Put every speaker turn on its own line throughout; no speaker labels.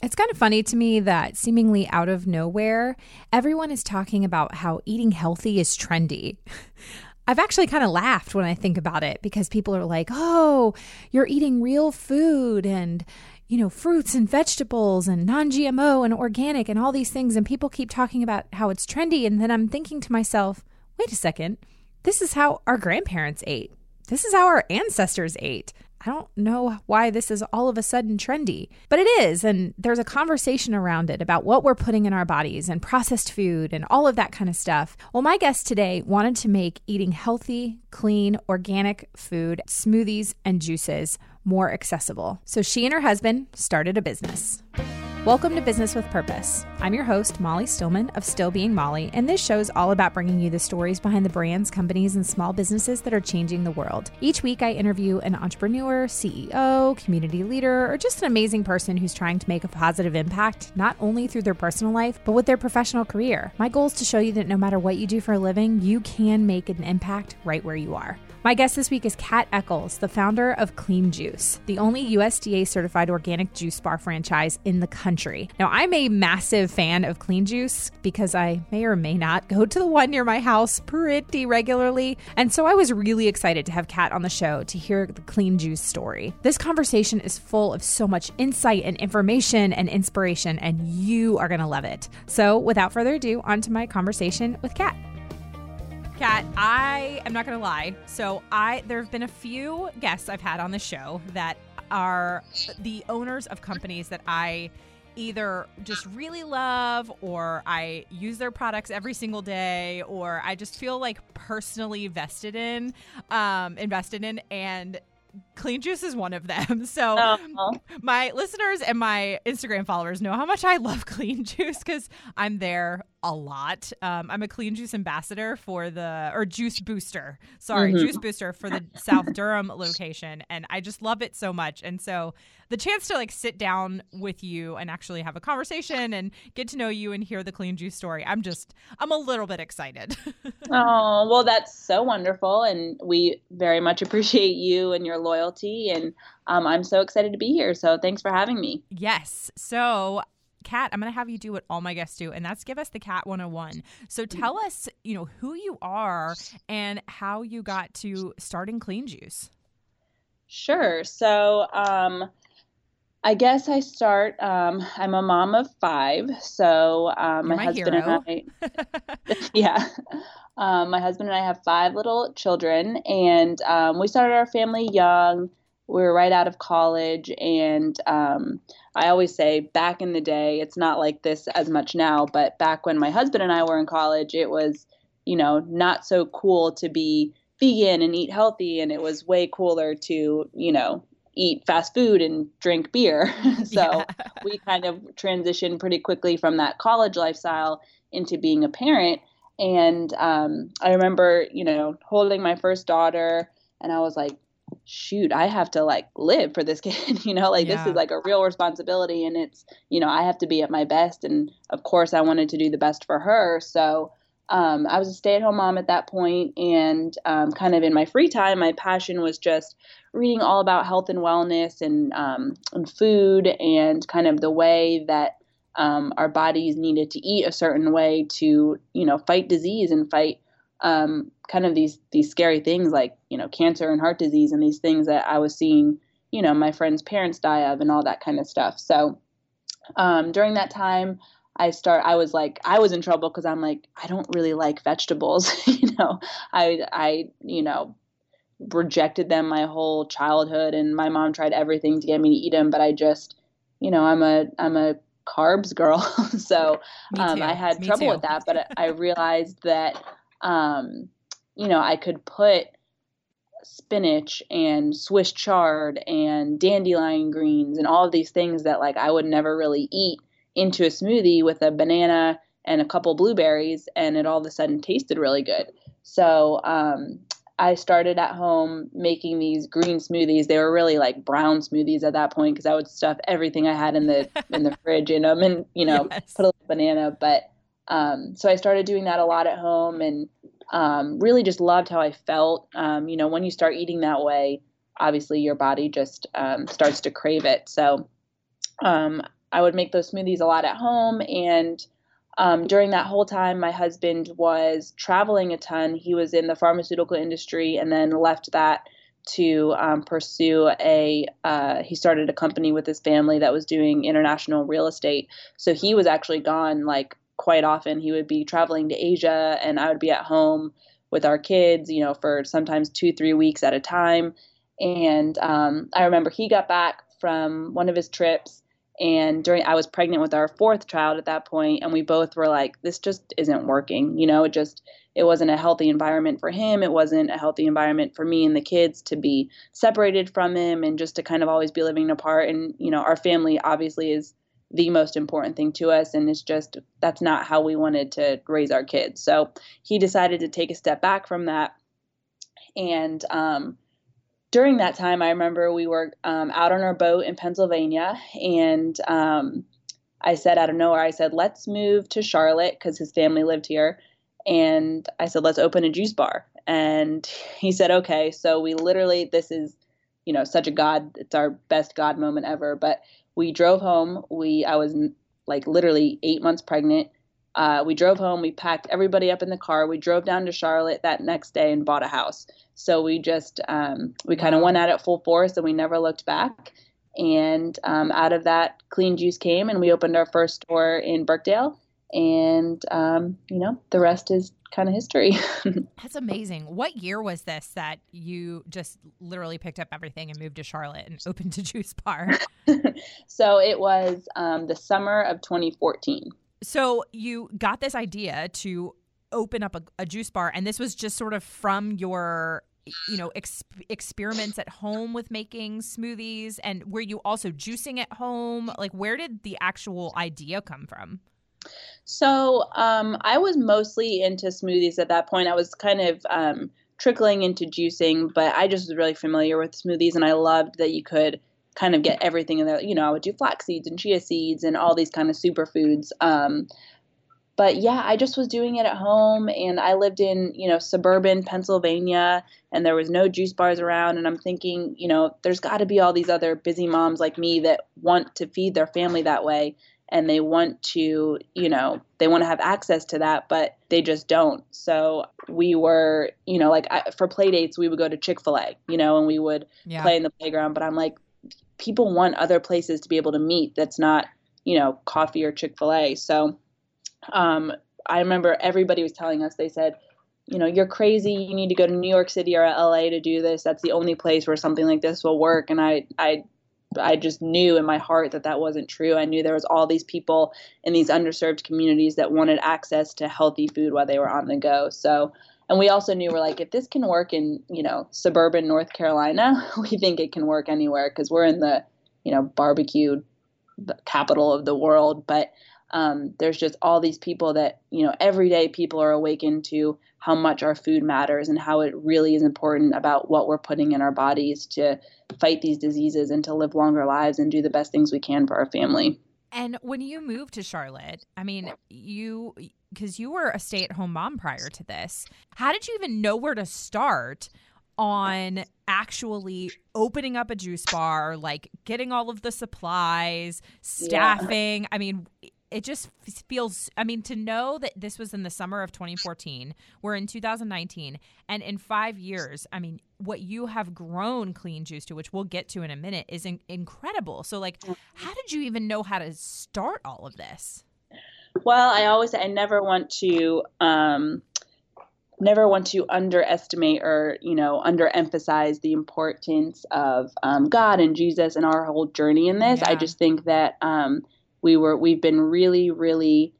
It's kind of funny to me that seemingly out of nowhere, everyone is talking about how eating healthy is trendy. I've actually kind of laughed when I think about it because people are like, oh, you're eating real food and, you know, fruits and vegetables and non GMO and organic and all these things. And people keep talking about how it's trendy. And then I'm thinking to myself, wait a second, this is how our grandparents ate. This is how our ancestors ate. I don't know why this is all of a sudden trendy, but it is. And there's a conversation around it about what we're putting in our bodies and processed food and all of that kind of stuff. Well, my guest today wanted to make eating healthy, clean, organic food, smoothies, and juices more accessible. So she and her husband started a business. Welcome to Business with Purpose. I'm your host, Molly Stillman of Still Being Molly, and this show is all about bringing you the stories behind the brands, companies, and small businesses that are changing the world. Each week, I interview an entrepreneur, CEO, community leader, or just an amazing person who's trying to make a positive impact, not only through their personal life, but with their professional career. My goal is to show you that no matter what you do for a living, you can make an impact right where you are. My guest this week is Kat Eckles, the founder of Clean Juice, the only USDA certified organic juice bar franchise in the country. Now, I'm a massive fan of Clean Juice because I may or may not go to the one near my house pretty regularly. And so I was really excited to have Kat on the show to hear the Clean Juice story. This conversation is full of so much insight and information and inspiration, and you are going to love it. So, without further ado, on to my conversation with Kat. Kat, I am not to lie. So I there have been a few guests I've had on the show that are the owners of companies that I either just really love or I use their products every single day or I just feel like personally vested in um invested in and Clean Juice is one of them. So uh-huh. my listeners and my Instagram followers know how much I love Clean Juice because I'm there a lot. Um, I'm a Clean Juice ambassador for the or Juice Booster. Sorry, mm-hmm. Juice Booster for the South Durham location, and I just love it so much. And so the chance to like sit down with you and actually have a conversation and get to know you and hear the Clean Juice story, I'm just I'm a little bit excited.
oh well, that's so wonderful, and we very much appreciate you and your loyalty, and um, I'm so excited to be here. So thanks for having me.
Yes. So Kat, I'm going to have you do what all my guests do, and that's give us the Kat 101. So tell us, you know, who you are and how you got to starting Clean Juice.
Sure. So, um, I guess I start. Um, I'm a mom of five, so um, my, my, husband hero. and I, yeah, um, my husband and I have five little children, and um, we started our family young. We were right out of college and um, i always say back in the day it's not like this as much now but back when my husband and i were in college it was you know not so cool to be vegan and eat healthy and it was way cooler to you know eat fast food and drink beer. So yeah. we kind of transitioned pretty quickly from that college lifestyle into being a parent and um, i remember you know holding my first daughter and i was like shoot, I have to like live for this kid, you know, like yeah. this is like a real responsibility and it's, you know, I have to be at my best. And of course, I wanted to do the best for her. So um, I was a stay at home mom at that point, and um, kind of in my free time, my passion was just reading all about health and wellness and, um, and food and kind of the way that um, our bodies needed to eat a certain way to, you know, fight disease and fight um, kind of these these scary things like you know cancer and heart disease and these things that I was seeing you know my friends' parents die of and all that kind of stuff. So um, during that time, I start I was like I was in trouble because I'm like I don't really like vegetables. you know, I I you know rejected them my whole childhood and my mom tried everything to get me to eat them but I just you know I'm a I'm a carbs girl so um, I had me trouble too. with that but I realized that um, you know, I could put spinach and Swiss chard and dandelion greens and all of these things that like I would never really eat into a smoothie with a banana and a couple blueberries and it all of a sudden tasted really good. So um, I started at home making these green smoothies. They were really like brown smoothies at that point because I would stuff everything I had in the in the fridge in them and you know yes. put a banana. But um, so I started doing that a lot at home and um, really just loved how I felt. Um, you know, when you start eating that way, obviously your body just um, starts to crave it. So um, I would make those smoothies a lot at home. And um, during that whole time, my husband was traveling a ton. He was in the pharmaceutical industry and then left that to um, pursue a uh, he started a company with his family that was doing international real estate. So he was actually gone like quite often. He would be traveling to asia and i would be at home with our kids you know for sometimes two three weeks at a time. And um, i remember he got back from one of his trips and during i was pregnant with our fourth child at that point and we both were like this just isn't working you know it just it wasn't a healthy environment for him. It wasn't a healthy environment for me and the kids to be separated from him and just to kind of always be living apart. And, you know, our family obviously is the most important thing to us. And it's just, that's not how we wanted to raise our kids. So he decided to take a step back from that. And, um, during that time, I remember we were um, out on our boat in Pennsylvania, and um, I said out of nowhere, I said, "Let's move to Charlotte because his family lived here." and I said, let's open a juice bar. And he said, okay. So we literally, this is, you know, such a God, it's our best God moment ever. But we drove home. We, I was like literally eight months pregnant. Uh, we drove home. We packed everybody up in the car. We drove down to Charlotte that next day and bought a house. So we just, um, we kind of went at it full force and we never looked back. And um, out of that, Clean Juice came and we opened our first store in Birkdale and um, you know the rest is kind of history.
That's amazing. What year was this that you just literally picked up everything and moved to Charlotte and opened a juice bar?
so it was um, the summer of 2014.
So you got this idea to open up a, a juice bar, and this was just sort of from your you know ex- experiments at home with making smoothies and were you also juicing at home like where did the actual idea come from
so um, I was mostly into smoothies at that point. I was kind of um, trickling into juicing, but I just was really familiar with smoothies, and I loved that you could kind of get everything in there. You know, I would do flax seeds and chia seeds and all these kind of superfoods. Um, but yeah, I just was doing it at home, and I lived in you know suburban Pennsylvania, and there was no juice bars around. And I'm thinking, you know, there's got to be all these other busy moms like me that want to feed their family that way and they want to, you know, they want to have access to that, but they just don't. So we were, you know, like I, for play dates, we would go to Chick fil A, you know, and we would yeah. play in the playground. But I'm like, people want other places to be able to meet that's not, you know, coffee or Chick fil A. So um, I remember everybody was telling us, they said, you know, you're crazy. You need to go to New York City or LA to do this. That's the only place where something like this will work. And I, I I just knew in my heart that that wasn't true. I knew there was all these people in these underserved communities that wanted access to healthy food while they were on the go. So, and we also knew we're like, if this can work in, you know, suburban North Carolina, we think it can work anywhere because we're in the, you know, barbecue capital of the world. But um, there's just all these people that, you know, every day people are awakened to how much our food matters and how it really is important about what we're putting in our bodies to fight these diseases and to live longer lives and do the best things we can for our family.
And when you moved to Charlotte, I mean, you because you were a stay-at-home mom prior to this. How did you even know where to start on actually opening up a juice bar, like getting all of the supplies, staffing? Yeah. I mean, it just feels i mean to know that this was in the summer of 2014 we're in 2019 and in five years i mean what you have grown clean juice to which we'll get to in a minute is in- incredible. So like how did you even know how to start all of this?
Well i always i never want to um never want to underestimate or you know underemphasize the importance of um, god and jesus and our whole journey in this. Yeah. i just think that um we were we've been really really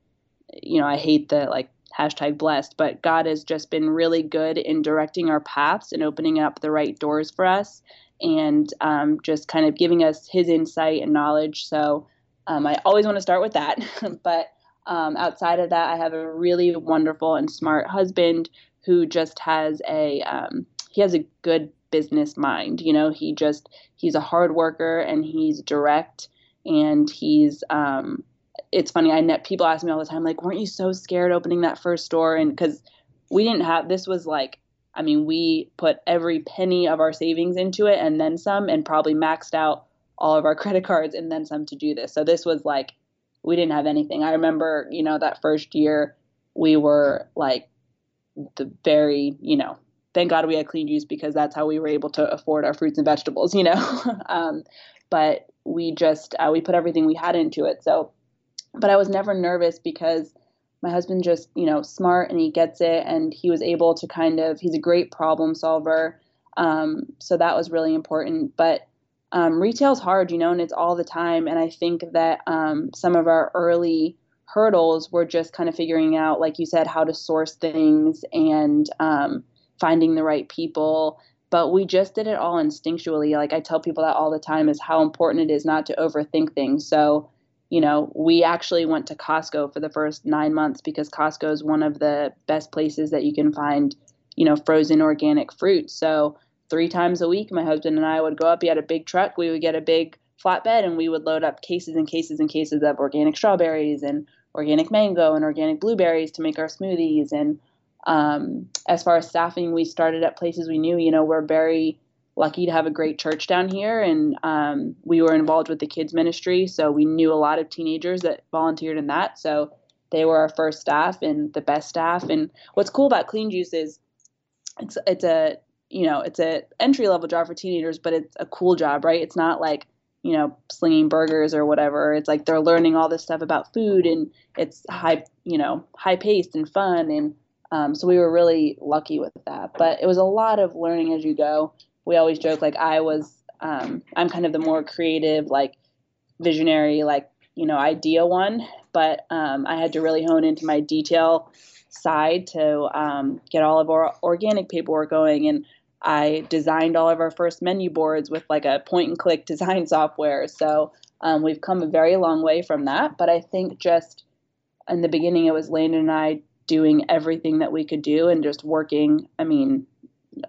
you know i hate the like hashtag blessed but god has just been really good in directing our paths and opening up the right doors for us and um, just kind of giving us his insight and knowledge. So um, i always want to start with that but um, outside of that i have a really wonderful and smart husband who just has a um, he has a good business mind you know he just he's a hard worker and he's direct and he's um, it's funny i net people ask me all the time like weren't you so scared opening that first store and because we didn't have this was like i mean we put every penny of our savings into it and then some and probably maxed out all of our credit cards and then some to do this. So this was like we didn't have anything. I remember, you know, that first year we were like the very, you know, thank God we had clean juice because that's how we were able to afford our fruits and vegetables, you know. um, but we just uh, we put everything we had into it. So, but I was never nervous because my husband just you know smart and he gets it and he was able to kind of he's a great problem solver. Um, so that was really important. But um, retail's hard, you know, and it's all the time. And I think that um, some of our early hurdles were just kind of figuring out, like you said, how to source things and um, finding the right people. But we just did it all instinctually. Like I tell people that all the time is how important it is not to overthink things. So, you know, we actually went to Costco for the first nine months because Costco is one of the best places that you can find, you know, frozen organic fruit. So three times a week, my husband and I would go up. He had a big truck. We would get a big flatbed and we would load up cases and cases and cases of organic strawberries and organic mango and organic blueberries to make our smoothies. And um, as far as staffing, we started at places we knew. You know, we're very lucky to have a great church down here, and um, we were involved with the kids ministry, so we knew a lot of teenagers that volunteered in that. So they were our first staff and the best staff. And what's cool about Clean Juice is it's it's a you know, it's a entry level job for teenagers, but it's a cool job, right? It's not like, you know, slinging burgers or whatever. It's like they're learning all this stuff about food and it's high, you know, high paced and fun. And um, so we were really lucky with that. But it was a lot of learning as you go. We always joke like I was, um, I'm kind of the more creative, like visionary, like, you know, idea one. But um, I had to really hone into my detail side to um, get all of our organic paperwork going. And I designed all of our first menu boards with like a point and click design software. So um, we've come a very long way from that. But I think just in the beginning, it was Landon and I doing everything that we could do and just working, I mean,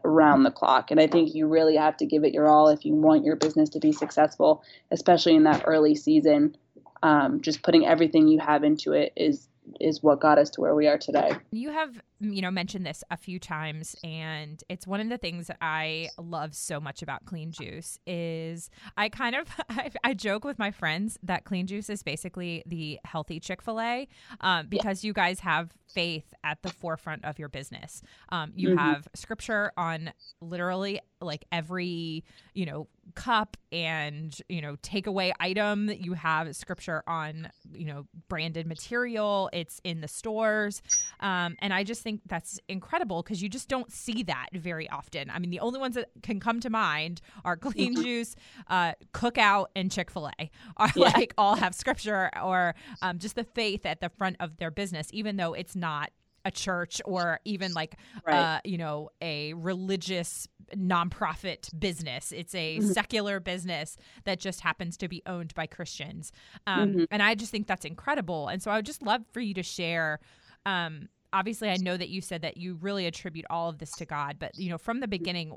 around the clock. And I think you really have to give it your all if you want your business to be successful, especially in that early season. Um, just putting everything you have into it is is what got us to where we are today.
You have you know mentioned this a few times and it's one of the things that i love so much about clean juice is i kind of I, I joke with my friends that clean juice is basically the healthy chick-fil-a um, because yeah. you guys have faith at the forefront of your business um, you mm-hmm. have scripture on literally like every you know cup and you know takeaway item that you have scripture on you know branded material it's in the stores um, and i just think that's incredible because you just don't see that very often. I mean, the only ones that can come to mind are Clean mm-hmm. Juice, uh, Cookout, and Chick Fil A. Are yeah. like all have scripture or um, just the faith at the front of their business, even though it's not a church or even like right. uh, you know a religious nonprofit business it's a mm-hmm. secular business that just happens to be owned by christians um, mm-hmm. and i just think that's incredible and so i would just love for you to share um, obviously I know that you said that you really attribute all of this to God, but you know, from the beginning,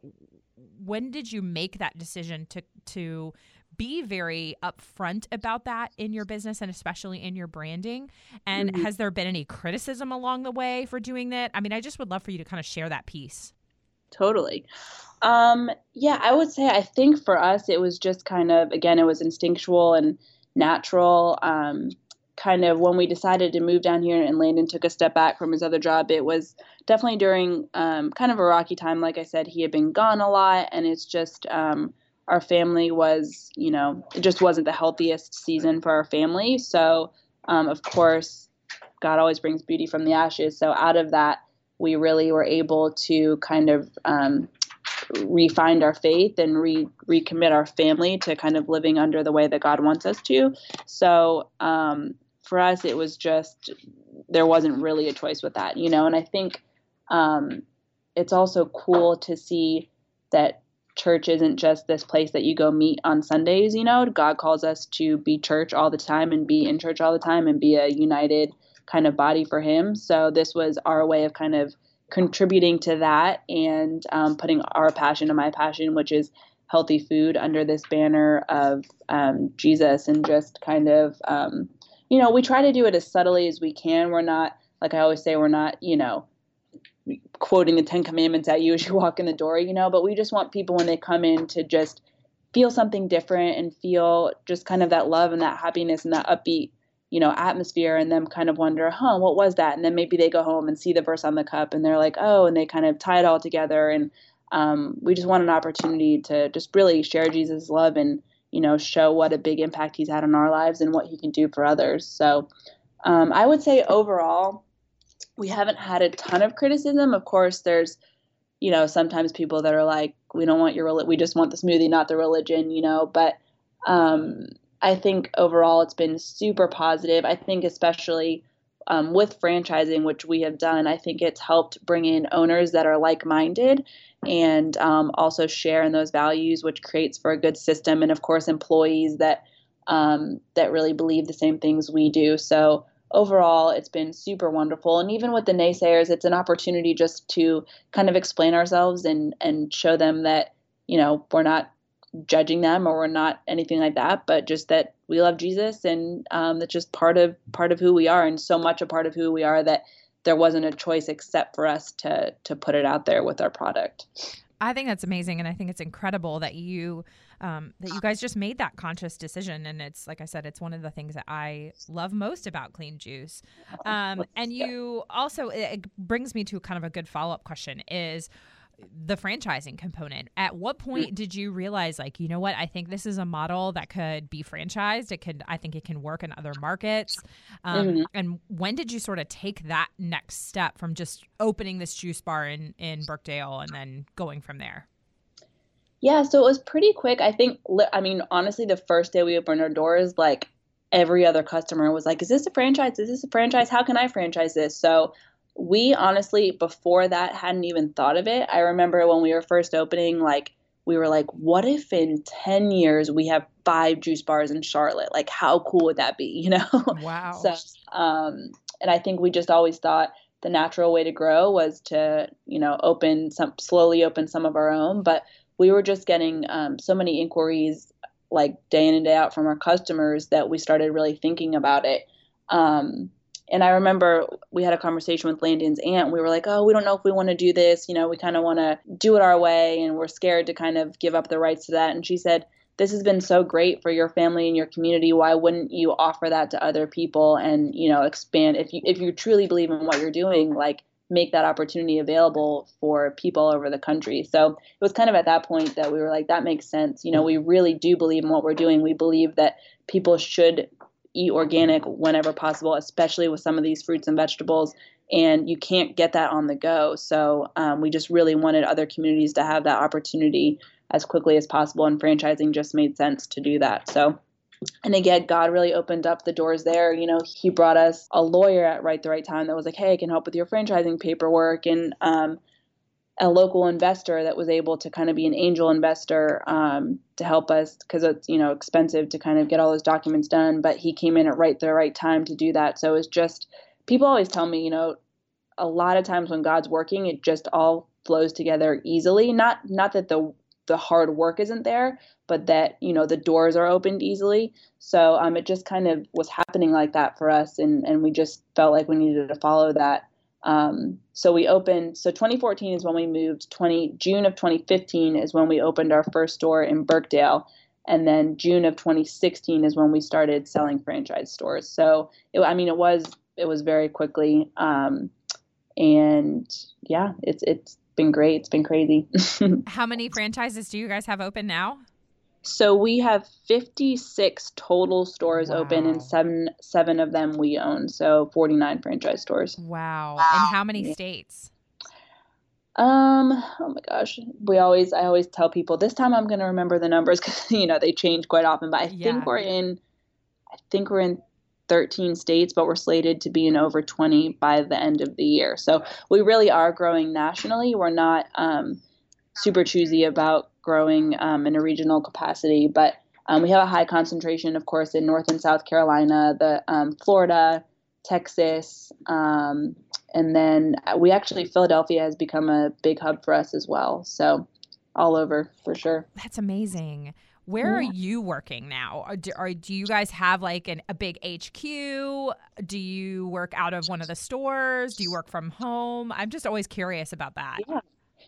when did you make that decision to to be very upfront about that in your business and especially in your branding? And mm-hmm. has there been any criticism along the way for doing that? I mean, I just would love for you to kind of share that piece.
Totally. Um, yeah, I would say I think for us it was just kind of again it was instinctual and natural. Um, kind of when we decided to move down here and Landon took a step back from his other job, it was definitely during um, kind of a rocky time. Like I said, he had been gone a lot, and it's just um, our family was, you know, it just wasn't the healthiest season for our family. So, um, of course, God always brings beauty from the ashes. So, out of that, we really were able to kind of um, refind our faith and re- recommit our family to kind of living under the way that God wants us to. So, um, for us, it was just there wasn't really a choice with that, you know. And I think um, it's also cool to see that church isn't just this place that you go meet on Sundays, you know. God calls us to be church all the time and be in church all the time and be a united kind of body for Him. So this was our way of kind of contributing to that and um, putting our passion and my passion, which is healthy food, under this banner of um, Jesus and just kind of um, you know, we try to do it as subtly as we can. We're not, like I always say, we're not, you know, quoting the Ten Commandments at you as you walk in the door, you know, but we just want people when they come in to just feel something different and feel just kind of that love and that happiness and that upbeat you know atmosphere and them kind of wonder huh what was that? And then maybe they go home and see the verse on the cup and they're like oh and they kind of tie it all together and um, we just want an opportunity to just really share jesus love and you know show what a big impact he's had on our lives and what he can do for others. So um, i would say overall we haven't had a ton of criticism of course there's you know sometimes people that are like we don't want your we just want the smoothie not the religion you know but um, I think overall it's been super positive. I think especially um, with franchising, which we have done, I think it's helped bring in owners that are like-minded and um, also share in those values, which creates for a good system. And of course, employees that um, that really believe the same things we do. So overall, it's been super wonderful. And even with the naysayers, it's an opportunity just to kind of explain ourselves and and show them that you know we're not judging them or we're not anything like that, but just that we love Jesus and um, that's just part of part of who we are and so much a part of who we are that there wasn't a choice except for us to to put it out there with our product.
I think that's amazing, and I think it's incredible that you um, that you guys just made that conscious decision. And it's like I said, it's one of the things that I love most about Clean Juice. Um, and you also it brings me to kind of a good follow up question: is the franchising component. At what point mm. did you realize, like, you know what, I think this is a model that could be franchised? It could, I think it can work in other markets. Um, mm-hmm. And when did you sort of take that next step from just opening this juice bar in, in Birkdale and then going from there?
Yeah, so it was pretty quick. I think, I mean, honestly, the first day we opened our doors, like, every other customer was like, Is this a franchise? Is this a franchise? How can I franchise this? So we honestly before that hadn't even thought of it. I remember when we were first opening, like we were like, what if in 10 years we have five juice bars in Charlotte? Like, how cool would that be? You know?
Wow.
so, um, and I think we just always thought the natural way to grow was to, you know, open some, slowly open some of our own. But we were just getting um, so many inquiries like day in and day out from our customers that we started really thinking about it. Um, and I remember we had a conversation with Landon's aunt. We were like, oh, we don't know if we want to do this. You know, we kind of want to do it our way and we're scared to kind of give up the rights to that. And she said, this has been so great for your family and your community. Why wouldn't you offer that to other people and, you know, expand if you if you truly believe in what you're doing, like make that opportunity available for people all over the country. So it was kind of at that point that we were like, that makes sense. You know, we really do believe in what we're doing. We believe that people should eat organic whenever possible, especially with some of these fruits and vegetables. And you can't get that on the go. So um, we just really wanted other communities to have that opportunity as quickly as possible. And franchising just made sense to do that. So and again, God really opened up the doors there. You know, He brought us a lawyer at right the right time that was like, "Hey, I can help with your franchising paperwork," and um, a local investor that was able to kind of be an angel investor um, to help us because it's you know expensive to kind of get all those documents done but he came in at right the right time to do that. So it's just people always tell me you know a lot of times when god's working it just all flows together easily. Not not that the the hard work isn't there but that you know the doors are opened easily so um, it just kind of was happening like that for us and and we just felt like we needed to follow that um, so we opened. So 2014 is when we moved. 20 June of 2015 is when we opened our first store in Birkdale, and then June of 2016 is when we started selling franchise stores. So it, I mean, it was it was very quickly, um, and yeah, it's it's been great. It's been crazy.
How many franchises do you guys have open now?
So we have 56 total stores wow. open and seven seven of them we own. So 49 franchise stores.
Wow. wow. And how many states?
Um, oh my gosh. We always I always tell people this time I'm going to remember the numbers cuz you know, they change quite often, but I yeah. think we're in I think we're in 13 states, but we're slated to be in over 20 by the end of the year. So we really are growing nationally. We're not um, super choosy about growing um, in a regional capacity. But um, we have a high concentration, of course, in North and South Carolina, the um, Florida, Texas, um, and then we actually Philadelphia has become a big hub for us as well. So all over for sure.
That's amazing. Where yeah. are you working now? Are, do, are, do you guys have like an, a big HQ? Do you work out of one of the stores? Do you work from home? I'm just always curious about that.
Yeah.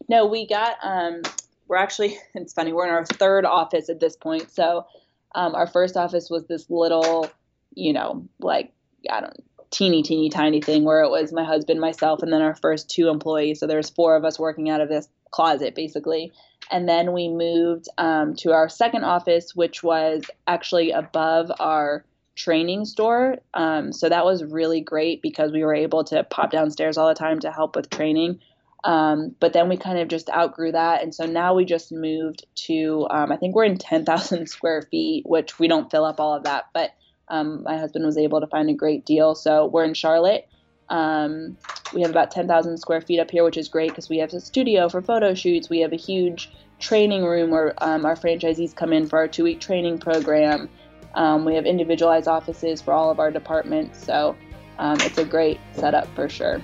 No, we got um we're actually it's funny we're in our third office at this point. So um, our first office was this little, you know, like I don't teeny teeny tiny thing where it was my husband, myself, and then our first two employees. So there's four of us working out of this closet basically. And then we moved um, to our second office, which was actually above our training store. Um, so that was really great because we were able to pop downstairs all the time to help with training. Um, but then we kind of just outgrew that. And so now we just moved to, um, I think we're in 10,000 square feet, which we don't fill up all of that. But um, my husband was able to find a great deal. So we're in Charlotte. Um, we have about 10,000 square feet up here, which is great because we have a studio for photo shoots. We have a huge training room where um, our franchisees come in for our two week training program. Um, we have individualized offices for all of our departments. So it's a great setup for sure.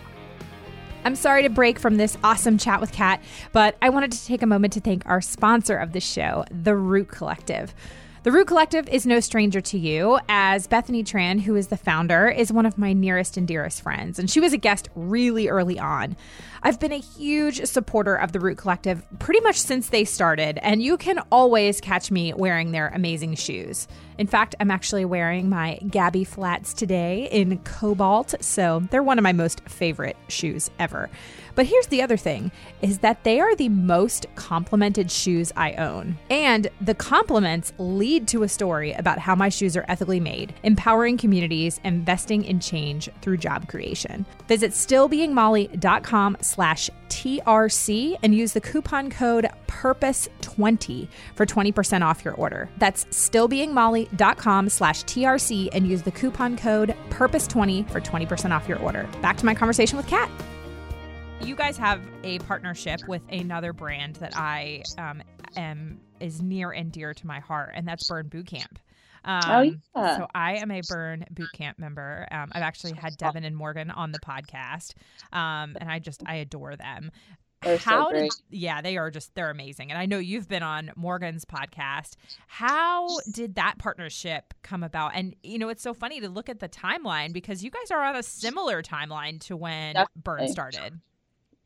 I'm sorry to break from this awesome chat with Kat, but I wanted to take a moment to thank our sponsor of the show, The Root Collective. The Root Collective is no stranger to you, as Bethany Tran, who is the founder, is one of my nearest and dearest friends, and she was a guest really early on. I've been a huge supporter of the Root Collective pretty much since they started, and you can always catch me wearing their amazing shoes. In fact, I'm actually wearing my Gabby flats today in cobalt, so they're one of my most favorite shoes ever. But here's the other thing is that they are the most complimented shoes I own. And the compliments lead to a story about how my shoes are ethically made, empowering communities, investing in change through job creation. Visit stillbeingmolly.com slash TRC and use the coupon code PURPOSE20 for 20% off your order. That's stillbeingmolly.com slash TRC and use the coupon code PURPOSE20 for 20% off your order. Back to my conversation with Kat. You guys have a partnership with another brand that I um, am is near and dear to my heart, and that's Burn Boot Camp.
Oh, um, oh yeah.
So I am a Burn Boot Camp member. Um, I've actually had Devan and Morgan on the podcast, um, and I just I adore them.
They're How so did
yeah they are just they're amazing, and I know you've been on Morgan's podcast. How did that partnership come about? And you know it's so funny to look at the timeline because you guys are on a similar timeline to when Definitely. Burn started.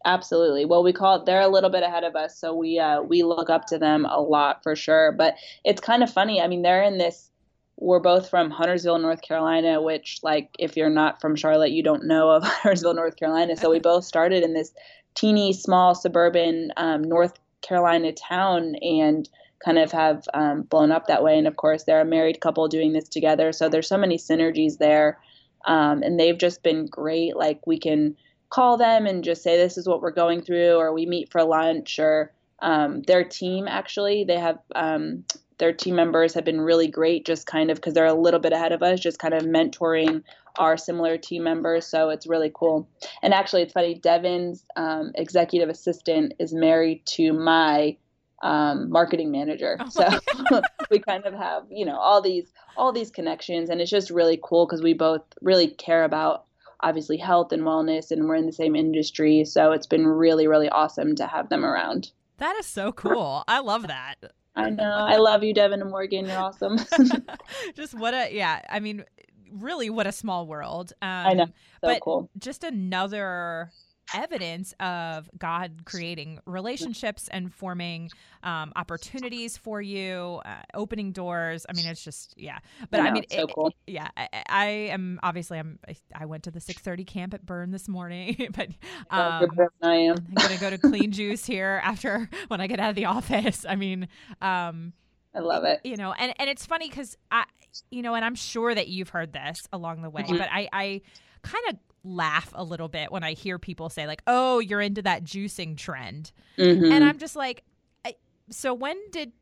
Absolutely. Well, we call it, they're a little bit ahead of us, so we uh, we look up to them a lot for sure. But it's kind of funny. I mean, they're in this we're both from Huntersville, North Carolina, which, like, if you're not from Charlotte, you don't know of Huntersville, North Carolina. So we both started in this teeny, small, suburban um, North Carolina town and kind of have um, blown up that way. And of course, they're a married couple doing this together. So there's so many synergies there. Um, and they've just been great. Like, we can call them and just say, this is what we're going through, or we meet for lunch, or um, their team actually, they have um, their team members have been really great just kind of because they're a little bit ahead of us just kind of mentoring our similar team members so it's really cool. And actually it's funny devan's um, executive assistant is married to my um, marketing manager. Oh so we kind of have you know all these all these connections and it's just really cool because we both really care about obviously health and wellness and we're in the same industry so it's been really really awesome to have them around.
That is so cool. I love that
I know. I love you, Devan and Morgan. You're awesome.
just what a yeah. I mean, really, what a small world. Um,
I know. So
but
cool.
just another evidence of God creating relationships and forming um, opportunities for you, uh, opening doors. I mean, it's just yeah. But I, know, I mean,
so
it,
cool.
yeah. I, I, am obviously I'm I went to the 6:30 camp at Burn this morning, but um,
I am.
I'm gonna go to Clean Juice here after when I get out of the office. I mean. Um,
I love it.
You know, and and it's funny because I, you know, and I'm sure that you've heard this along the way, mm-hmm. but I I kind of laugh a little bit when I hear people say like, "Oh, you're into that juicing trend,"
mm-hmm.
and I'm just like, I, so when did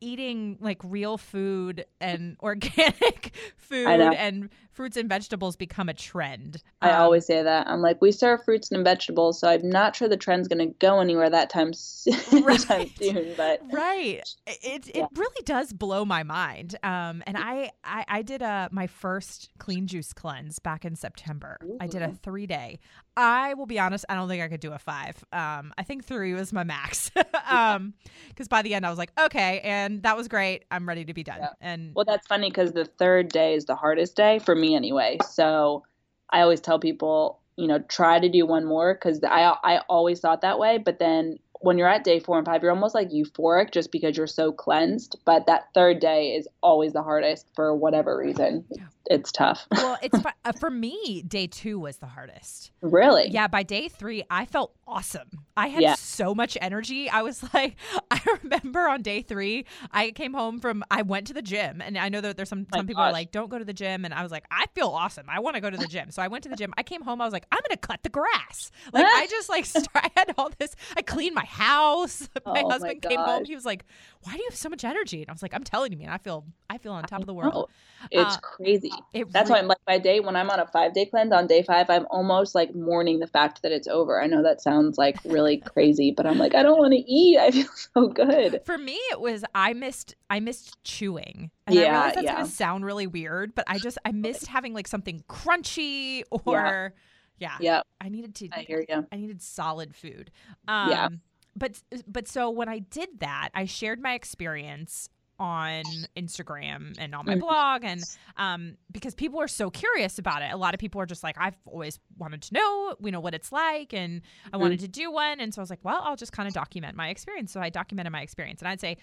eating like real food and organic food and fruits and vegetables become a trend.
I um, always say that. I'm like, we serve fruits and vegetables, so I'm not sure the trend's going to go anywhere that time, right. time soon. But
right, it it yeah. really does blow my mind. Um, and I I, I did a my first clean juice cleanse back in September. Ooh. I did a three day. I will be honest, I don't think I could do a five. Um, I think three was my max. um, because by the end I was like, okay, and that was great. I'm ready to be done. Yeah. And
well, that's funny because the third day is the hardest day for anyway. So I always tell people, you know, try to do one more because I I always thought that way, but then when you're at day four and five, you're almost like euphoric just because you're so cleansed. But that third day is always the hardest for whatever reason. Yeah. It's tough.
well, it's uh, for me. Day two was the hardest.
Really?
Yeah. By day three, I felt awesome. I had yeah. so much energy. I was like, I remember on day three, I came home from. I went to the gym, and I know that there's some some people are like, don't go to the gym, and I was like, I feel awesome. I want to go to the gym, so I went to the gym. I came home. I was like, I'm gonna cut the grass. Like I just like I had all this. I cleaned my house. My oh husband my came home. He was like, "Why do you have so much energy?" And I was like, "I'm telling you, man. I feel I feel on top of the world."
It's uh, crazy. It That's really- why I'm like my day when I'm on a five day cleanse on day five, I'm almost like mourning the fact that it's over. I know that sounds like really crazy, but I'm like, I don't want to eat. I feel so good.
For me, it was I missed I missed chewing. And yeah, I realize that's yeah. gonna sound really weird, but I just I missed having like something crunchy or yeah.
Yeah. yeah.
I needed to
I hear you.
I needed solid food. Um, yeah but but so when I did that, I shared my experience on Instagram and on my mm-hmm. blog and um, because people are so curious about it. A lot of people are just like, I've always wanted to know, you know, what it's like and I wanted mm-hmm. to do one. And so I was like, well, I'll just kind of document my experience. So I documented my experience. And I'd say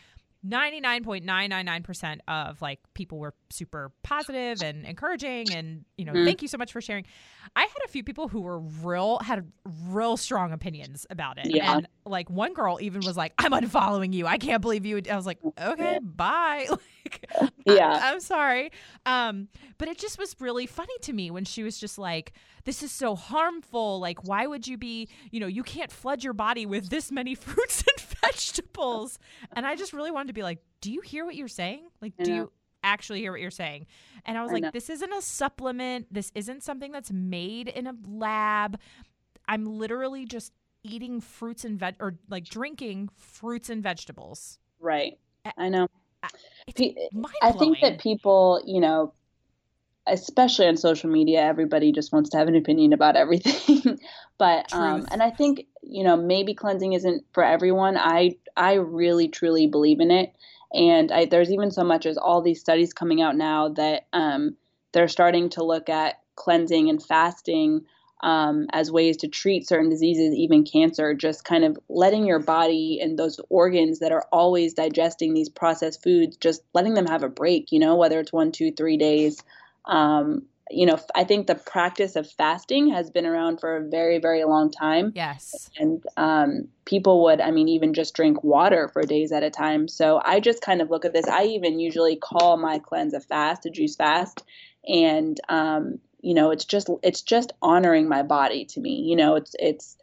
99.999% of like people were super positive and encouraging and you know mm. thank you so much for sharing. I had a few people who were real had real strong opinions about it. Yeah. and like one girl even was like i'm unfollowing you. I can't believe you. I was like okay bye. Like yeah. I, am sorry. Um but it just was really funny to me when she was just like this is so harmful. Like why would you be you know you can't flood your body with this many fruits and vegetables. And i just really wanted to be like do you hear what you're saying? Like do you actually hear what you're saying? And i was I like know. this isn't a supplement. This isn't something that's made in a lab. I'm literally just eating fruits and veg or like drinking fruits and vegetables.
Right. I know. I think that people, you know, especially on social media, everybody just wants to have an opinion about everything. but um, and I think you know maybe cleansing isn't for everyone. I I really truly believe in it, and I, there's even so much as all these studies coming out now that um, they're starting to look at cleansing and fasting um, as ways to treat certain diseases, even cancer, just kind of letting your body and those organs that are always digesting these processed foods, just letting them have a break, you know, whether it's one, two, three days. Um, you know, I think the practice of fasting has been around for a very, very long time.
Yes.
And um, people would, I mean, even just drink water for days at a time. So I just kind of look at this. I even usually call my cleanse a fast, a juice fast. And um, you know it's just it's just honoring my body to me you know it's it's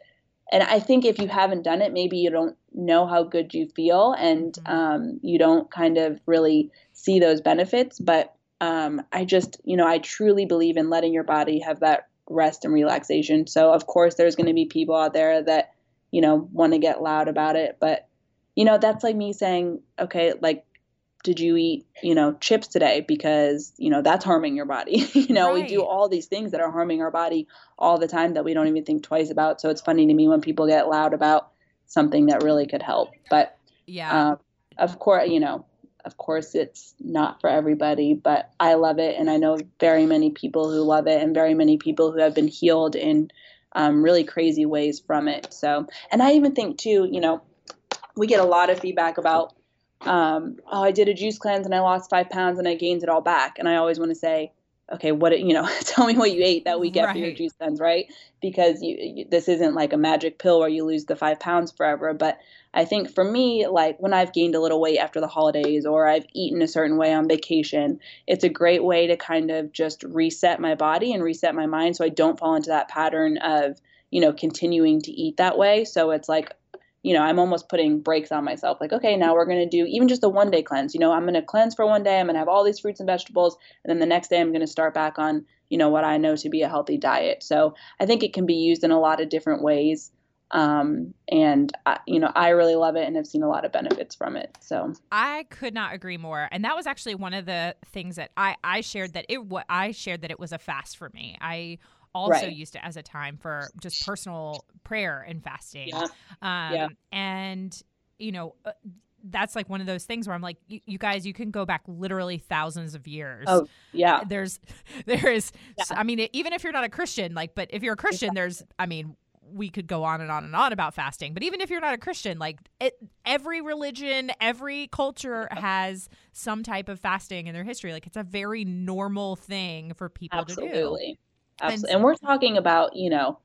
and i think if you haven't done it maybe you don't know how good you feel and mm-hmm. um, you don't kind of really see those benefits but um, i just you know i truly believe in letting your body have that rest and relaxation. So of course there's going to be people out there that you know want to get loud about it but you know that's like me saying okay like did you eat you know chips today? Because you know that's harming your body. You know right. we do all these things that are harming our body all the time that we don't even think twice about. So it's funny to me when people get loud about something that really could help. But
yeah. uh,
of course you know of course it's not for everybody but i love it and i know very many people who love it and very many people who have been healed in um, really crazy ways from it so and i even think too you know we get a lot of feedback about um, oh, I did a juice cleanse and I lost five pounds and I gained it all back. And I always want to say, okay, what you know, tell me what you ate that week right. after your juice cleanse, right? Because you, you, this isn't like a magic pill where you lose the five pounds forever. But I think for me, like when I've gained a little weight after the holidays or I've eaten a certain way on vacation, it's a great way to kind of just reset my body and reset my mind so I don't fall into that pattern of you know continuing to eat that way. So it's like you know, I'm almost putting breaks on myself. Like, okay, now we're going to do even just a one day cleanse. You know, I'm going to cleanse for one day. I'm going to have all these fruits and vegetables. And then the next day, I'm going to start back on, you know, what I know to be a healthy diet. So I think it can be used in a lot of different ways. Um, and, I, you know, I really love it and have seen a lot of benefits from it. So
I could not agree more. And that was actually one of the things that I, I shared that it, what I shared that it was a fast for me. I, also right. used it as a time for just personal prayer and fasting. Yeah. Um, yeah. And, you know, uh, that's like one of those things where I'm like, you, you, guys, you can go back literally thousands of years.
Oh, yeah.
There's, there is, yeah. I mean, even if you're not a Christian, like, but if you're a Christian, there's, I mean, we could go on and on and on about fasting, but even if you're not a Christian, like it, every religion, every culture has some type of fasting in their history. Like it's a very normal thing for people
Absolutely.
to do.
Absolutely. And, we're talking about, you know,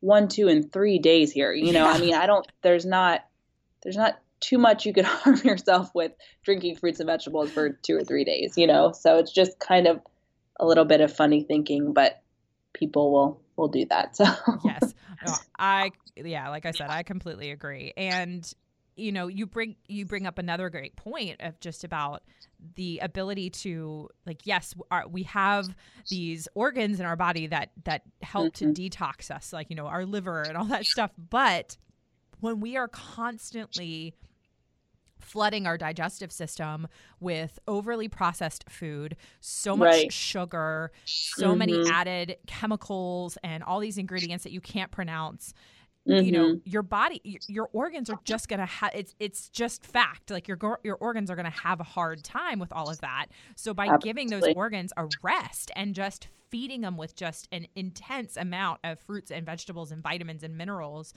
one, two, and three days here. You know, yeah. I mean, I don't, there's not, there's not too much you could harm yourself with drinking fruits and vegetables for two or three days, you know? So it's just kind of a little bit of funny thinking, but people will will do that. So
yes, no, I yeah, like I said, I completely agree. And you know, you bring you bring up another great point of just about the ability to like yes our, we have these organs in our body that that help mm-hmm. to detox us like you know our liver and all that stuff but when we are constantly flooding our digestive system with overly processed food, so much right. sugar, so mm-hmm. many added chemicals, and all these ingredients that you can't pronounce. Mm-hmm. You know, mm-hmm. your body, your organs are just gonna have. It's it's just fact. Like your your organs are gonna have a hard time with all of that. So by Absolutely. giving those organs a rest and just feeding them with just an intense amount of fruits and vegetables and vitamins and minerals,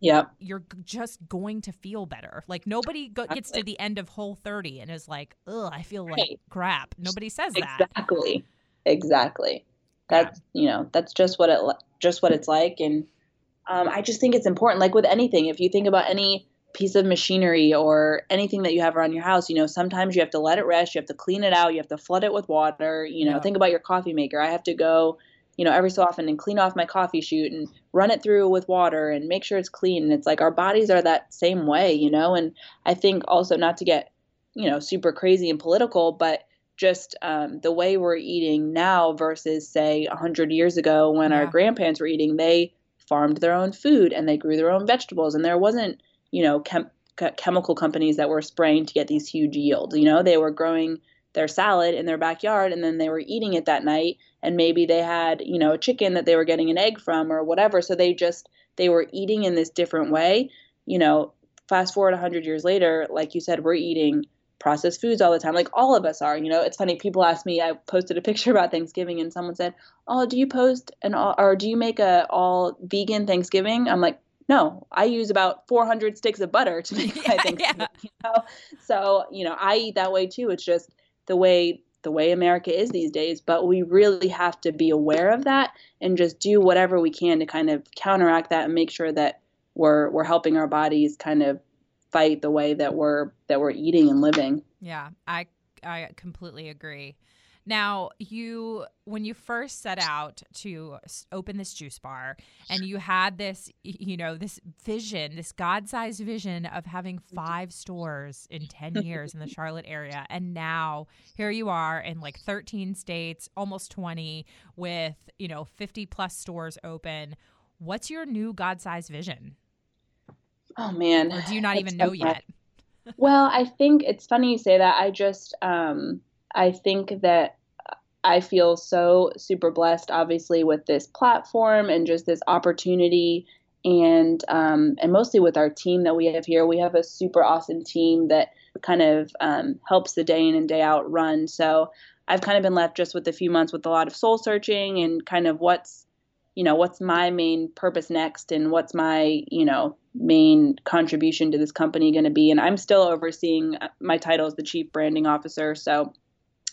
yeah
you're just going to feel better like nobody go- gets to the end of whole 30 and is like oh i feel like right. crap nobody says
that exactly exactly that's yeah. you know that's just what it just what it's like and um, i just think it's important like with anything if you think about any piece of machinery or anything that you have around your house you know sometimes you have to let it rest you have to clean it out you have to flood it with water you know yeah. think about your coffee maker i have to go you know, every so often and clean off my coffee chute and run it through with water and make sure it's clean. And it's like our bodies are that same way, you know. And I think also not to get, you know, super crazy and political, but just um, the way we're eating now versus say 100 years ago when yeah. our grandparents were eating, they farmed their own food and they grew their own vegetables. And there wasn't, you know, chem- chemical companies that were spraying to get these huge yields. You know, they were growing their salad in their backyard and then they were eating it that night and maybe they had you know a chicken that they were getting an egg from or whatever so they just they were eating in this different way you know fast forward 100 years later like you said we're eating processed foods all the time like all of us are you know it's funny people ask me i posted a picture about thanksgiving and someone said oh do you post an all or do you make a all vegan thanksgiving i'm like no, I use about 400 sticks of butter to make my Thanksgiving. Yeah. You know? So, you know, I eat that way too. It's just the way the way America is these days, but we really have to be aware of that and just do whatever we can to kind of counteract that and make sure that we're we're helping our bodies kind of fight the way that we're that we're eating and living.
Yeah, I I completely agree. Now, you when you first set out to open this juice bar and you had this, you know, this vision, this God-sized vision of having 5 stores in 10 years in the Charlotte area and now here you are in like 13 states, almost 20 with, you know, 50 plus stores open. What's your new God-sized vision?
Oh man.
Or do you not even know yet?
well, I think it's funny you say that. I just um I think that I feel so super blessed, obviously, with this platform and just this opportunity, and um, and mostly with our team that we have here. We have a super awesome team that kind of um, helps the day in and day out run. So I've kind of been left just with a few months with a lot of soul searching and kind of what's you know what's my main purpose next and what's my you know main contribution to this company going to be and i'm still overseeing uh, my title as the chief branding officer so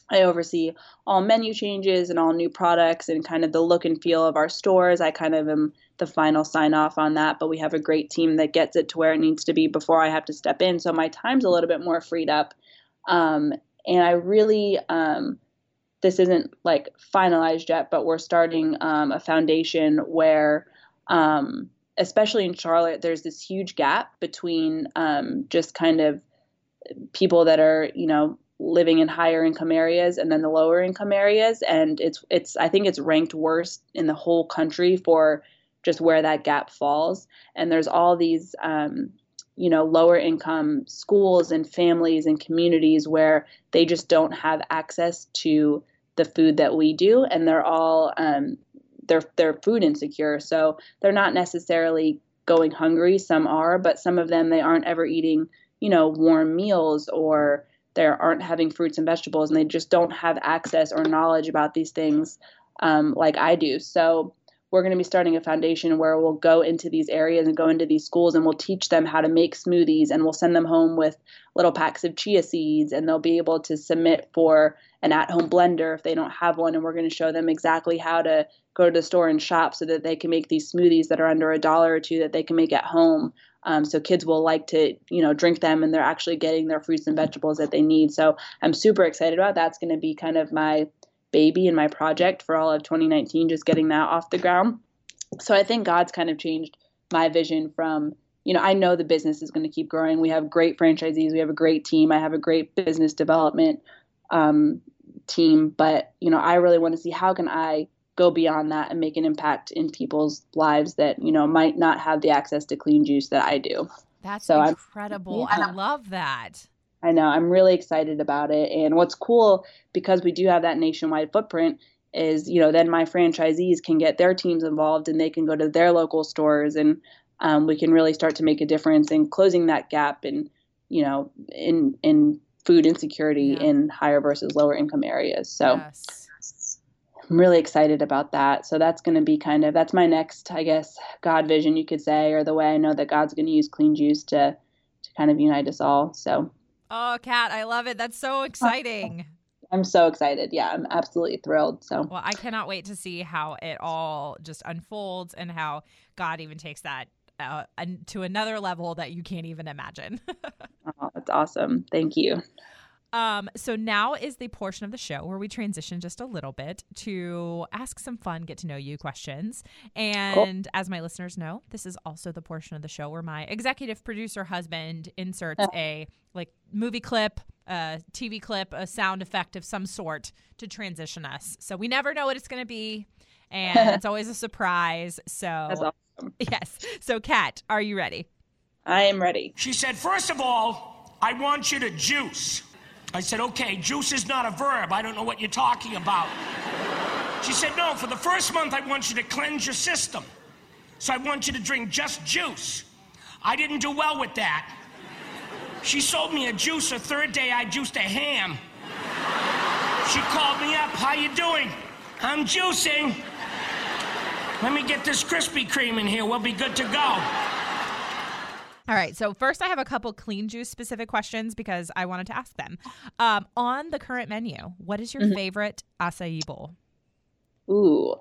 I oversee all menu changes and all new products and kind of the look and feel of our stores. I kind of am the final sign off on that, but we have a great team that gets it to where it needs to be before I have to step in. So my time's a little bit more freed up. Um, and I really, um, this isn't like finalized yet, but we're starting um, a foundation where, um, especially in Charlotte, there's this huge gap between um, just kind of people that are, you know, living in higher income areas and then the lower income areas. And it's it's I think it's ranked worst in the whole country for just where that gap falls. And there's all these um, you know lower income schools and families and communities where they just don't have access to the food that we do and they're all um, they're they're food insecure so they're not necessarily going hungry some are but some of them they aren't ever eating you know warm meals or they aren't having fruits and vegetables and they just don't have access or knowledge about these things um, like I do. So we're going to be starting a foundation where we'll go into these areas and go into these schools and we'll teach them how to make smoothies and we'll send them home with little packs of chia seeds and they'll be able to submit for an at-home blender if they don't have one. And we're going to show them exactly how to go to the store and shop so that they can make these smoothies that are under a dollar or two that they can make at home. Um, so kids will like to you know drink them and they're actually getting their fruits and vegetables that they need. So i'm super excited about that's going to be kind of my baby and my project for all of 2019, just getting that off the ground. So I think God's kind of changed my vision from, you know, I know the business is going to keep growing. We have great franchisees, we have a great team, I have a great business development um, team, but you know, I really want to see how can I go beyond that and make an impact in people's lives that you know might not have the access to clean juice that I do.
That's so incredible. Yeah. I love that.
I know. I'm really excited about it. And what's cool because we do have that nationwide footprint is, you know, then my franchisees can get their teams involved and they can go to their local stores and um, we can really start to make a difference in closing that gap in, you know, in in food insecurity yeah. in higher versus lower income areas. So yes. I'm really excited about that. So that's going to be kind of that's my next, I guess, God vision you could say, or the way I know that God's going to use clean juice to to kind of unite us all. So
Oh, Kat, I love it. That's so exciting.
I'm so excited. Yeah, I'm absolutely thrilled. So,
well, I cannot wait to see how it all just unfolds and how God even takes that uh, to another level that you can't even imagine.
oh, that's awesome. Thank you.
Um, so now is the portion of the show where we transition just a little bit to ask some fun, get to know you questions. And cool. as my listeners know, this is also the portion of the show where my executive producer husband inserts a like movie clip, a TV clip, a sound effect of some sort to transition us. So we never know what it's going to be, and it's always a surprise. So awesome. yes. So Kat, are you ready?
I am ready.
She said, first of all, I want you to juice. I said, okay, juice is not a verb. I don't know what you're talking about. She said, no, for the first month, I want you to cleanse your system. So I want you to drink just juice. I didn't do well with that. She sold me a juice. The third day, I juiced a ham. She called me up. How you doing? I'm juicing. Let me get this Krispy Kreme in here. We'll be good to go.
All right. So first, I have a couple clean juice specific questions because I wanted to ask them. Um, on the current menu, what is your mm-hmm. favorite acai bowl?
Ooh,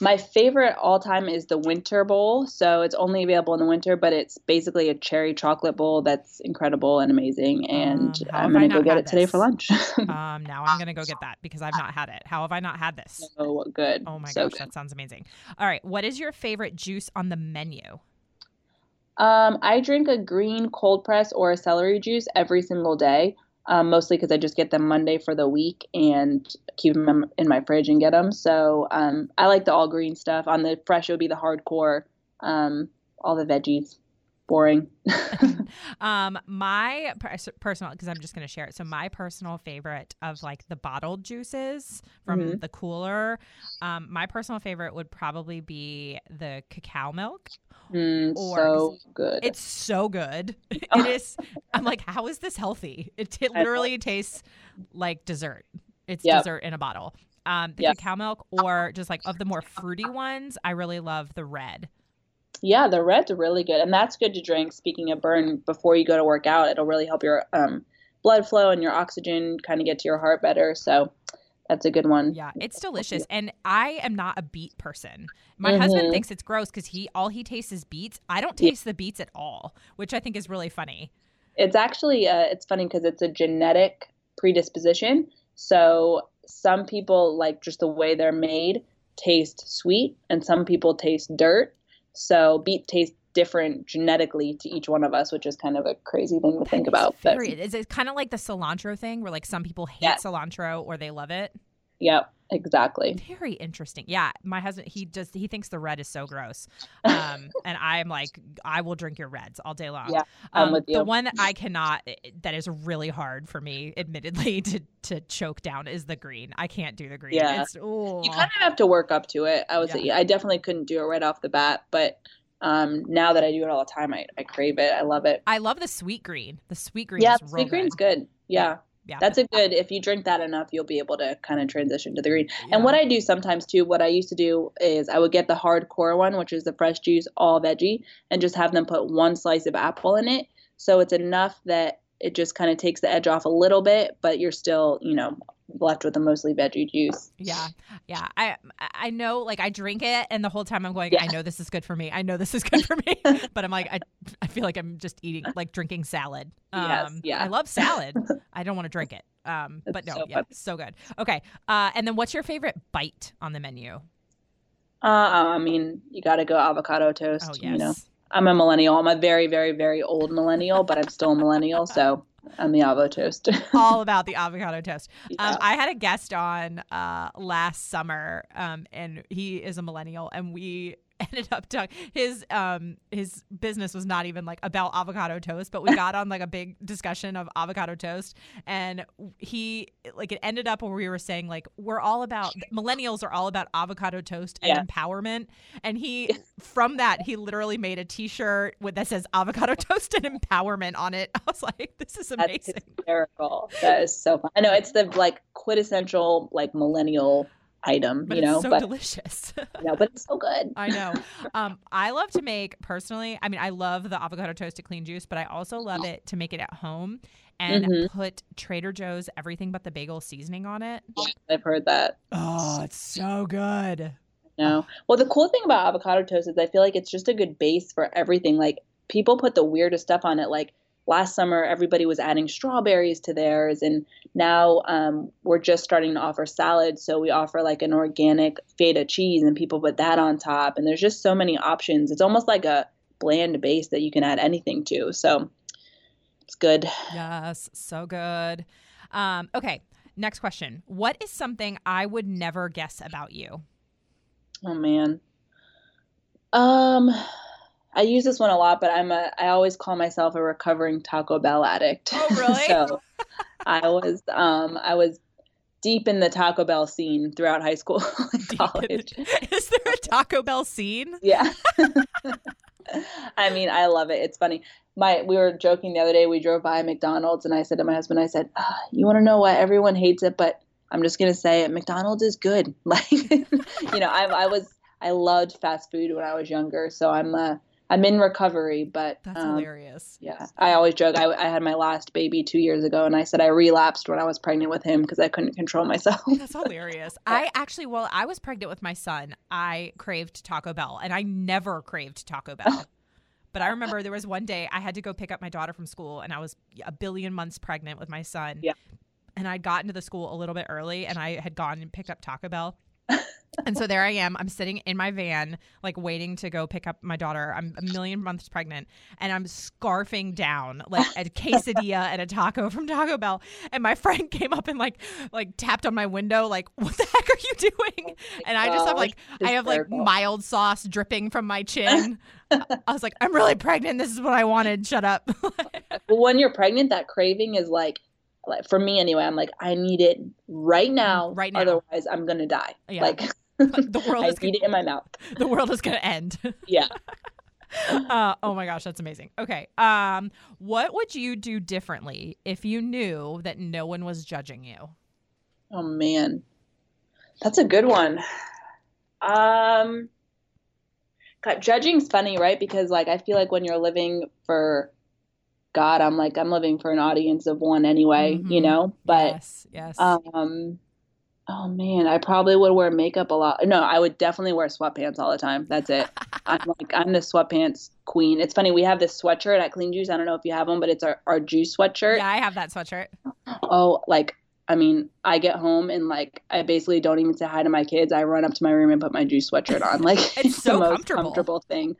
my favorite all time is the winter bowl. So it's only available in the winter, but it's basically a cherry chocolate bowl that's incredible and amazing. And um, I'm gonna go get it this? today for lunch.
um, now I'm gonna go get that because I've not had it. How have I not had this?
Oh, good.
Oh my so gosh, good. that sounds amazing. All right, what is your favorite juice on the menu?
Um, I drink a green cold press or a celery juice every single day, um, mostly because I just get them Monday for the week and keep them in my fridge and get them. So um, I like the all green stuff. On the fresh, it would be the hardcore, um, all the veggies. Boring.
um, my personal, because I'm just going to share it. So my personal favorite of like the bottled juices from mm-hmm. the cooler, um, my personal favorite would probably be the cacao milk.
Mm, or so good.
It's so good. it is. I'm like, how is this healthy? It, it literally tastes like dessert. It's yep. dessert in a bottle. Um, the yes. cacao milk, or just like of the more fruity ones, I really love the red.
Yeah, the red's really good, and that's good to drink. Speaking of burn, before you go to work out, it'll really help your um, blood flow and your oxygen kind of get to your heart better. So that's a good one.
Yeah, it's delicious. And I am not a beet person. My mm-hmm. husband thinks it's gross because he all he tastes is beets. I don't taste yeah. the beets at all, which I think is really funny.
It's actually uh, it's funny because it's a genetic predisposition. So some people like just the way they're made taste sweet, and some people taste dirt. So beet tastes different genetically to each one of us, which is kind of a crazy thing to that think about.
Very, but, is it kind of like the cilantro thing where like some people hate yeah. cilantro or they love it?
Yep, exactly.
Very interesting. Yeah, my husband he just he thinks the red is so gross, um, and I'm like, I will drink your reds all day long.
Yeah, I'm um, with you.
The one that I cannot, that is really hard for me, admittedly, to to choke down is the green. I can't do the green.
Yeah, it's, you kind of have to work up to it. I would yeah. I definitely couldn't do it right off the bat, but um, now that I do it all the time, I, I crave it. I love it.
I love the sweet green. The sweet green.
Yeah,
sweet
green's good. Yeah. Yeah. That's a good if you drink that enough, you'll be able to kind of transition to the green. Yeah. And what I do sometimes too, what I used to do is I would get the hardcore one, which is the fresh juice all veggie, and just have them put one slice of apple in it. So it's enough that it just kind of takes the edge off a little bit, but you're still, you know, left with a mostly veggie juice.
Yeah. Yeah. I I know like I drink it and the whole time I'm going, yeah. I know this is good for me. I know this is good for me. but I'm like, I I feel like I'm just eating like drinking salad.
Um yes, yeah.
I love salad. I don't want to drink it. Um but no, so yeah, so good. Okay. Uh and then what's your favorite bite on the menu?
Uh I mean, you gotta go avocado toast. Oh, yes. You know. I'm a millennial. I'm a very, very, very old millennial, but I'm still a millennial. So I'm the avocado toast.
All about the avocado toast. Yeah. Um, I had a guest on uh, last summer, um, and he is a millennial, and we ended up talking his um his business was not even like about avocado toast but we got on like a big discussion of avocado toast and he like it ended up where we were saying like we're all about millennials are all about avocado toast and yeah. empowerment and he from that he literally made a t-shirt with that says avocado toast and empowerment on it. I was like this is amazing.
That's hysterical. That is so fun. I know it's the like quintessential like millennial item,
but
you know.
so
but,
delicious.
no, but it's so good.
I know. Um, I love to make personally. I mean, I love the avocado toast to clean juice, but I also love it to make it at home and mm-hmm. put Trader Joe's everything but the bagel seasoning on it.
I've heard that.
Oh, it's so good.
No. Well, the cool thing about avocado toast is I feel like it's just a good base for everything. Like people put the weirdest stuff on it, like last summer everybody was adding strawberries to theirs and now um, we're just starting to offer salads. So we offer like an organic feta cheese and people put that on top and there's just so many options. It's almost like a bland base that you can add anything to. So it's good.
Yes so good. Um, okay next question. What is something i would never guess about you?
Oh man. Um I use this one a lot, but I'm a I always call myself a recovering Taco Bell addict.
Oh, really?
so I was um I was deep in the Taco Bell scene throughout high school and college.
Is there a Taco Bell scene?
Yeah. I mean, I love it. It's funny. My we were joking the other day. We drove by McDonald's, and I said to my husband, "I said, ah, you want to know what? Everyone hates it, but I'm just gonna say it. McDonald's is good. Like, you know, I, I was I loved fast food when I was younger, so I'm uh, I'm in recovery, but
that's um, hilarious.
Yeah, I always joke. I, I, had my last baby two years ago, and I said I relapsed when I was pregnant with him because I couldn't control myself.
That's hilarious. I actually, while I was pregnant with my son, I craved Taco Bell, and I never craved Taco Bell. but I remember there was one day I had to go pick up my daughter from school, and I was a billion months pregnant with my son.
Yeah.
And I'd gotten to the school a little bit early, and I had gone and picked up Taco Bell and so there I am. I'm sitting in my van, like waiting to go pick up my daughter. I'm a million months pregnant, and I'm scarfing down like a quesadilla and a taco from Taco Bell. And my friend came up and like like tapped on my window, like, "What the heck are you doing?" Oh and I just have like I have like mild sauce dripping from my chin. I was like, "I'm really pregnant. This is what I wanted. Shut up."
well, when you're pregnant, that craving is like like for me anyway i'm like i need it right mm-hmm. now
right now
otherwise i'm gonna die yeah. like the world I is gonna, it in my mouth.
The world is gonna end.
Yeah.
Uh, oh my gosh that's amazing. Okay um what would you do differently if you knew that no one was judging you?
Oh man. That's a good one. Um God, judging's funny right? Because like i feel like when you're living for God, I'm like, I'm living for an audience of one anyway, mm-hmm. you know? But,
yes, yes.
Um, oh man, I probably would wear makeup a lot. No, I would definitely wear sweatpants all the time. That's it. I'm like, I'm the sweatpants queen. It's funny, we have this sweatshirt at Clean Juice. I don't know if you have one, but it's our, our juice sweatshirt.
Yeah, I have that sweatshirt.
Oh, like, I mean, I get home and like I basically don't even say hi to my kids. I run up to my room and put my juice sweatshirt on. Like
it's, it's so the most comfortable.
comfortable thing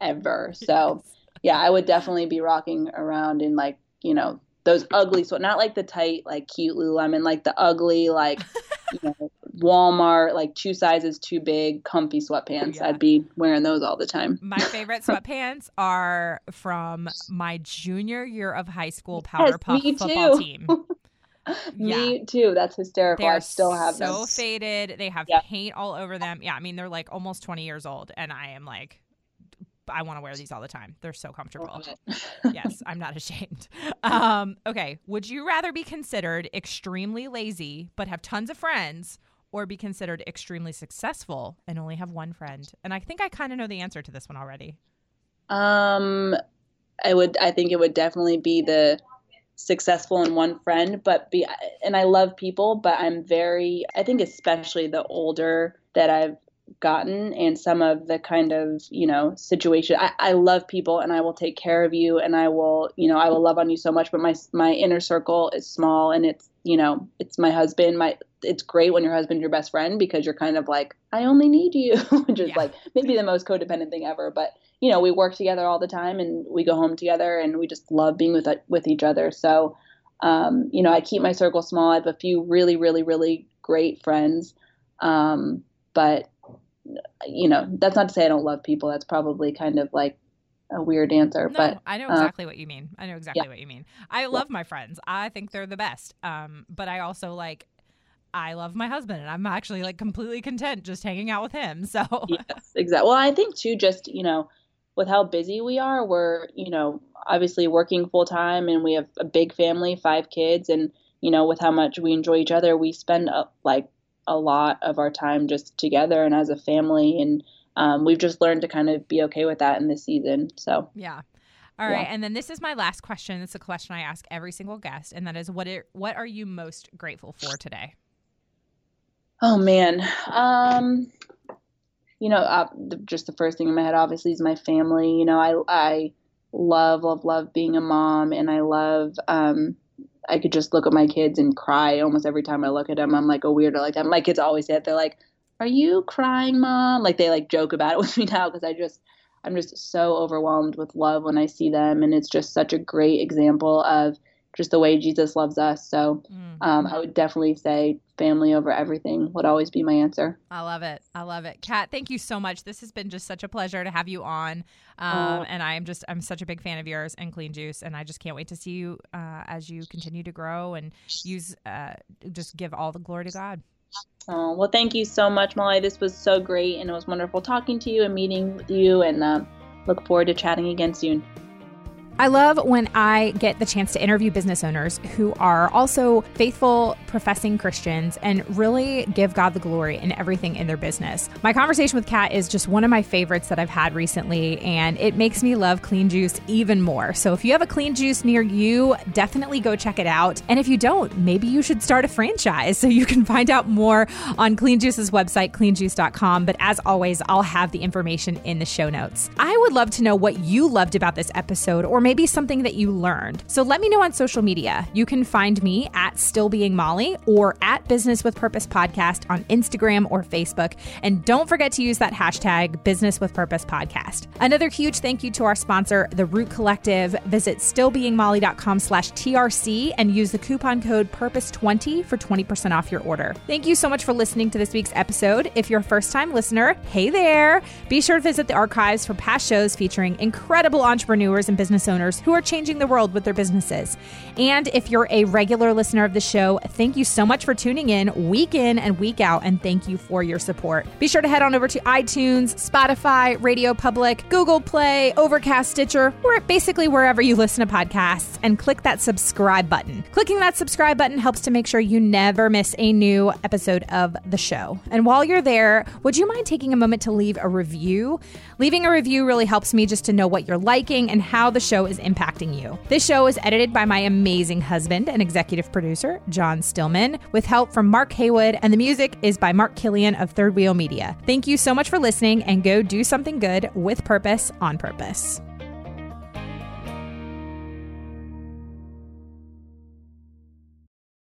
ever. So yes yeah, I would definitely be rocking around in like, you know, those ugly so not like the tight, like cute Lululemon, like the ugly, like you know, Walmart, like two sizes too big, comfy sweatpants. Yeah. I'd be wearing those all the time.
My favorite sweatpants are from my junior year of high school powderpuff yes, football team.
me yeah. too. That's hysterical.
They're
I still have
so them. faded. They have yeah. paint all over them. Yeah, I mean they're like almost 20 years old, and I am like I want to wear these all the time. They're so comfortable. yes, I'm not ashamed. Um, okay. Would you rather be considered extremely lazy but have tons of friends or be considered extremely successful and only have one friend? And I think I kind of know the answer to this one already.
Um, I would, I think it would definitely be the successful and one friend, but be, and I love people, but I'm very, I think especially the older that I've gotten and some of the kind of you know situation I, I love people and i will take care of you and i will you know i will love on you so much but my my inner circle is small and it's you know it's my husband my it's great when your husband's your best friend because you're kind of like i only need you which is yeah. like maybe the most codependent thing ever but you know we work together all the time and we go home together and we just love being with with each other so um, you know i keep my circle small i have a few really really really great friends um, but you know, that's not to say I don't love people. That's probably kind of like a weird answer,
no,
but
I know uh, exactly what you mean. I know exactly yeah. what you mean. I love yeah. my friends. I think they're the best. Um, but I also like I love my husband and I'm actually like completely content just hanging out with him. So
Yes, exactly. Well, I think too just, you know, with how busy we are, we're, you know, obviously working full time and we have a big family, five kids and you know, with how much we enjoy each other, we spend uh, like a lot of our time just together and as a family and um, we've just learned to kind of be okay with that in this season so
yeah all right, yeah. and then this is my last question. It's a question I ask every single guest, and that is, what are, what are you most grateful for today?
Oh man, um, you know, uh, the, just the first thing in my head, obviously, is my family. You know, I I love love love being a mom, and I love um, I could just look at my kids and cry almost every time I look at them. I'm like a weirdo like that. My kids always say it. They're like, "Are you crying, mom?" Like they like joke about it with me now because I just I'm just so overwhelmed with love when I see them, and it's just such a great example of just the way Jesus loves us. So mm. um, I would definitely say family over everything would always be my answer.
I love it. I love it. Kat, thank you so much. This has been just such a pleasure to have you on. Um, and I am just, I'm such a big fan of yours and Clean Juice. And I just can't wait to see you uh, as you continue to grow and use, uh, just give all the glory to God.
Oh, well, thank you so much, Molly. This was so great. And it was wonderful talking to you and meeting with you. And uh, look forward to chatting again soon.
I love when I get the chance to interview business owners who are also faithful, professing Christians and really give God the glory in everything in their business. My conversation with Kat is just one of my favorites that I've had recently, and it makes me love clean juice even more. So if you have a clean juice near you, definitely go check it out. And if you don't, maybe you should start a franchise. So you can find out more on Clean Juice's website, cleanjuice.com. But as always, I'll have the information in the show notes. I would love to know what you loved about this episode or maybe something that you learned. So let me know on social media. You can find me at Still Being Molly or at Business with Purpose Podcast on Instagram or Facebook. And don't forget to use that hashtag Business with Purpose Podcast. Another huge thank you to our sponsor, The Root Collective. Visit stillbeingmolly.com slash TRC and use the coupon code PURPOSE20 for 20% off your order. Thank you so much for listening to this week's episode. If you're a first time listener, hey there. Be sure to visit the archives for past shows featuring incredible entrepreneurs and business owners owners who are changing the world with their businesses. And if you're a regular listener of the show, thank you so much for tuning in week in and week out, and thank you for your support. Be sure to head on over to iTunes, Spotify, Radio Public, Google Play, Overcast, Stitcher, or basically wherever you listen to podcasts, and click that subscribe button. Clicking that subscribe button helps to make sure you never miss a new episode of the show. And while you're there, would you mind taking a moment to leave a review? Leaving a review really helps me just to know what you're liking and how the show is impacting you. This show is edited by my amazing husband and executive producer, John Stillman, with help from Mark Haywood, and the music is by Mark Killian of Third Wheel Media. Thank you so much for listening, and go do something good with purpose on purpose.